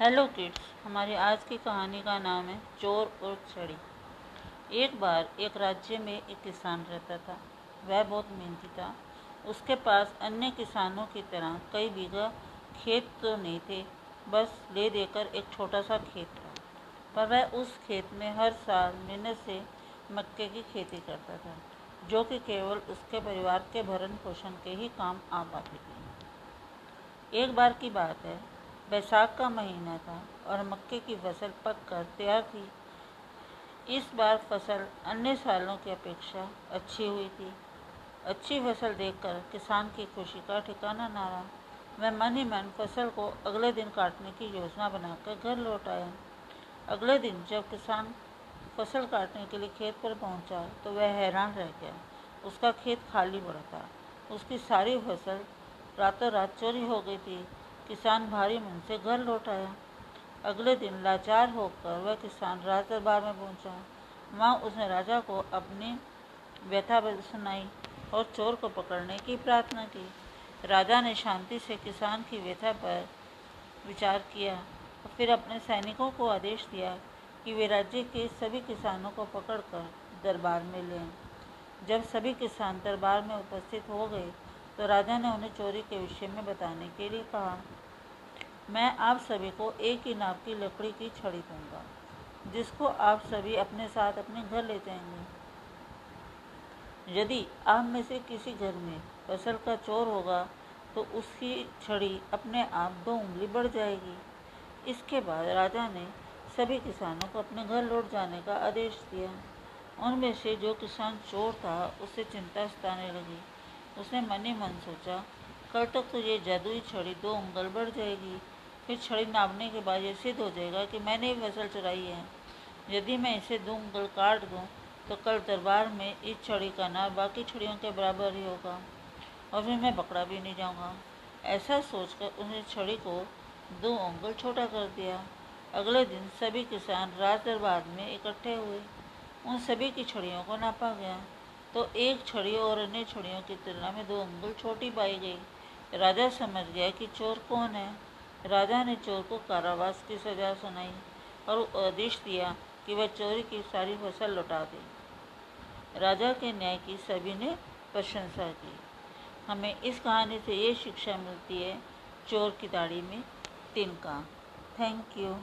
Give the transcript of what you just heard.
Hello kids हमारी आज की कहानी का नाम है चोर और छड़ी। एक बार एक राज्य में एक किसान रहता था। वह बहुत मेहनती था। उसके पास अन्य किसानों की तरह कई बीघा खेत तो नहीं थे। बस ले देकर एक छोटा सा खेत था। पर वह उस खेत में हर साल मेहनत से मक्के की खेती करता था, जो कि केवल उसके परिवार के भरण पोषण के ही काम आ पाती थी। एक बार की बात है बैसाख का महीना था और मक्के की फ़सल पक कर तैयार थी। इस बार फ़सल अन्य सालों की अपेक्षा अच्छी हुई थी। अच्छी फ़सल देखकर किसान की खुशी का ठिकाना ना रहा वह मन ही मन फ़सल को अगले दिन काटने की योजना बनाकर घर लौट आया। अगले दिन जब किसान फ़सल काटने के लिए खेत पर पहुँचा तो वह हैरान रह गया। उसका खेत खाली पड़ा था। उसकी सारी फ़सल रातों रात चोरी हो गई थी। किसान भारी मन से घर लौट आया। अगले दिन लाचार होकर वह किसान राज दरबार में पहुँचा। वहाँ उसने राजा को अपनी व्यथा सुनाई और चोर को पकड़ने की प्रार्थना की। राजा ने शांति से किसान की व्यथा पर विचार किया और फिर अपने सैनिकों को आदेश दिया कि वे राज्य के सभी किसानों को पकड़कर दरबार में लें। जब सभी किसान दरबार में उपस्थित हो गए तो राजा ने उन्हें चोरी के विषय में बताने के लिए कहा। मैं आप सभी को एक ही नाप की लकड़ी की छड़ी दूँगा, जिसको आप सभी अपने साथ अपने घर ले जाएँगे। यदि आप में से किसी घर में फ़सल का चोर होगा तो उसकी छड़ी अपने आप दो उंगली बढ़ जाएगी। इसके बाद राजा ने सभी किसानों को अपने घर लौट जाने का आदेश दिया। उनमें से जो किसान चोर था, उसे चिंता सताने लगी। उसने मन ही मन सोचा कल तक तो ये जादुई छड़ी दो उंगल बढ़ जाएगी। फिर छड़ी नापने के बाद ये सिद्ध हो जाएगा कि मैंने ही फ़सल चुराई है। यदि मैं इसे दो उंगल काट दूँ तो कल दरबार में इस छड़ी का नाप बाकी छड़ियों के बराबर ही होगा और फिर मैं पकड़ा भी नहीं जाऊँगा। ऐसा सोचकर उसने छड़ी को दो उंगल छोटा कर दिया। अगले दिन सभी किसान राज दरबार में इकट्ठे हुए। उन सभी की छड़ियों को नापा गया। तो एक छड़ी और अन्य छड़ियों की तुलना में दो उंगल छोटी पाई गई। राजा समझ गया कि चोर कौन है। राजा ने चोर को कारावास की सजा सुनाई और आदेश दिया कि वह चोरी की सारी फ़सल लौटा दे। राजा के न्याय की सभी ने प्रशंसा की। हमें इस कहानी से ये शिक्षा मिलती है, चोर की दाढ़ी में तिनका। Thank you